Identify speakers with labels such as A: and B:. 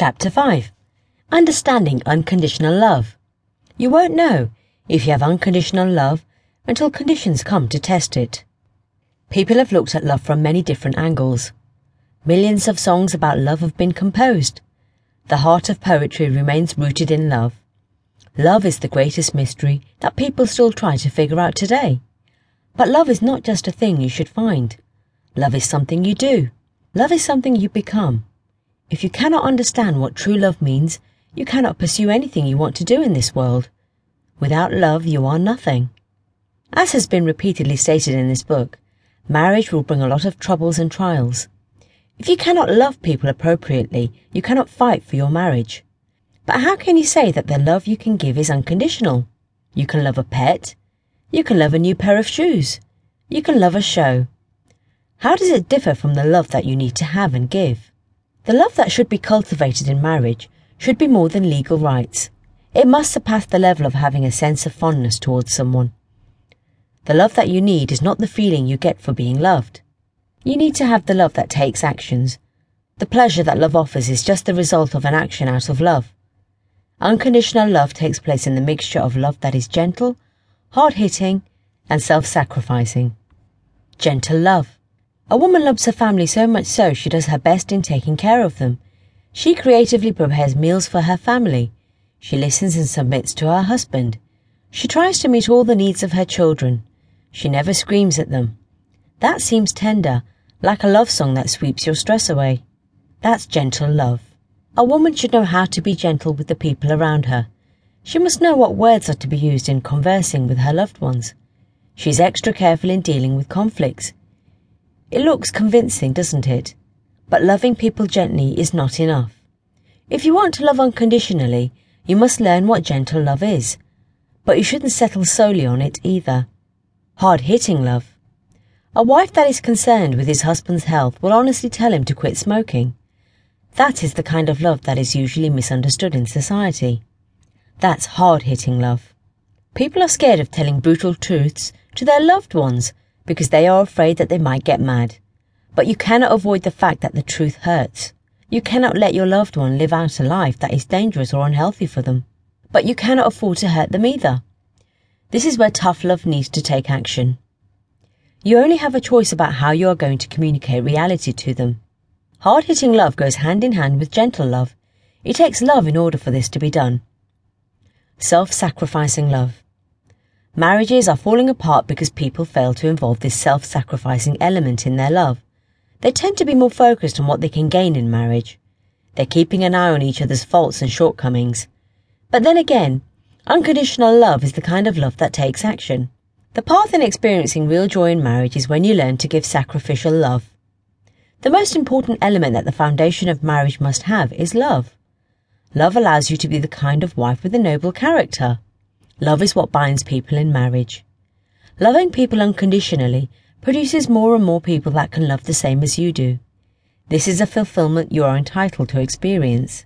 A: Chapter 5 Understanding Unconditional Love. You won't know if you have unconditional love until conditions come to test it. People have looked at love from many different angles. Millions of songs about love have been composed. The heart of poetry remains rooted in love. Love is the greatest mystery that people still try to figure out today. But love is not just a thing you should find. Love is something you do. Love is something you become. If you cannot understand what true love means, you cannot pursue anything you want to do in this world. Without love, you are nothing. As has been repeatedly stated in this book, marriage will bring a lot of troubles and trials. If you cannot love people appropriately, you cannot fight for your marriage. But how can you say that the love you can give is unconditional? You can love a pet. You can love a new pair of shoes. You can love a show. How does it differ from the love that you need to have and give? The love that should be cultivated in marriage should be more than legal rights. It must surpass the level of having a sense of fondness towards someone. The love that you need is not the feeling you get for being loved. You need to have the love that takes actions. The pleasure that love offers is just the result of an action out of love. Unconditional love takes place in the mixture of love that is gentle, hard hitting, and self sacrificing. Gentle love. A woman loves her family so much so she does her best in taking care of them. She creatively prepares meals for her family. She listens and submits to her husband. She tries to meet all the needs of her children. She never screams at them. That seems tender, like a love song that sweeps your stress away. That's gentle love. A woman should know how to be gentle with the people around her. She must know what words are to be used in conversing with her loved ones. She's extra careful in dealing with conflicts. It looks convincing, doesn't it? But loving people gently is not enough. If you want to love unconditionally, you must learn what gentle love is. But you shouldn't settle solely on it either. Hard hitting love. A wife that is concerned with his husband's health will honestly tell him to quit smoking. That is the kind of love that is usually misunderstood in society. That's hard hitting love. People are scared of telling brutal truths to their loved ones because they are afraid that they might get mad. But you cannot avoid the fact that the truth hurts. You cannot let your loved one live out a life that is dangerous or unhealthy for them. But you cannot afford to hurt them either. This is where tough love needs to take action. You only have a choice about how you are going to communicate reality to them. Hard hitting love goes hand in hand with gentle love. It takes love in order for this to be done. Self sacrificing love. Marriages are falling apart because people fail to involve this self sacrificing element in their love. They tend to be more focused on what they can gain in marriage. They're keeping an eye on each other's faults and shortcomings. But then again, unconditional love is the kind of love that takes action. The path in experiencing real joy in marriage is when you learn to give sacrificial love. The most important element that the foundation of marriage must have is love. Love allows you to be the kind of wife with a noble character. Love is what binds people in marriage. Loving people unconditionally produces more and more people that can love the same as you do. This is a fulfillment you are entitled to experience.